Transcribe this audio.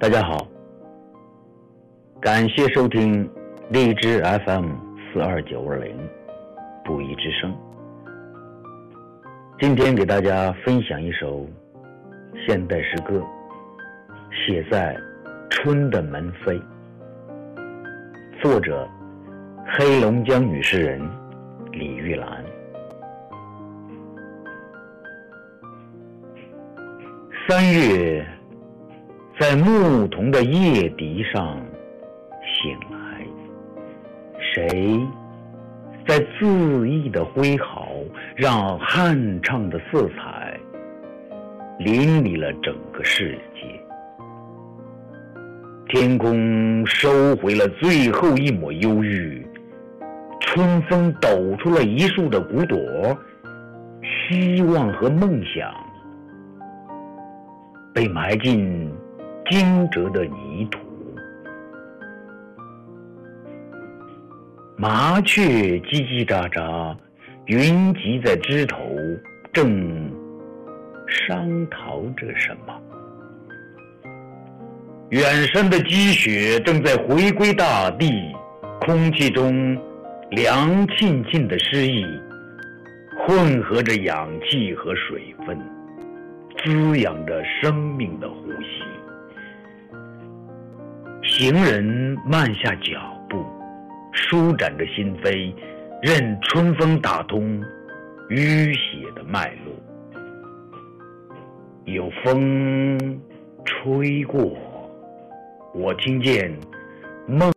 大家好，感谢收听荔枝 FM 四二九二零不一之声。今天给大家分享一首现代诗歌，写在春的门扉。作者：黑龙江女诗人李玉兰。三月。在牧童的夜笛上醒来，谁在恣意的挥毫，让酣畅的色彩淋漓了整个世界？天空收回了最后一抹忧郁，春风抖出了一树的骨朵，希望和梦想被埋进。惊蛰的泥土，麻雀叽叽喳喳，云集在枝头，正商讨着什么。远山的积雪正在回归大地，空气中凉沁沁的诗意，混合着氧气和水分，滋养着生命的呼吸。行人慢下脚步，舒展着心扉，任春风打通淤血的脉络。有风吹过，我听见梦。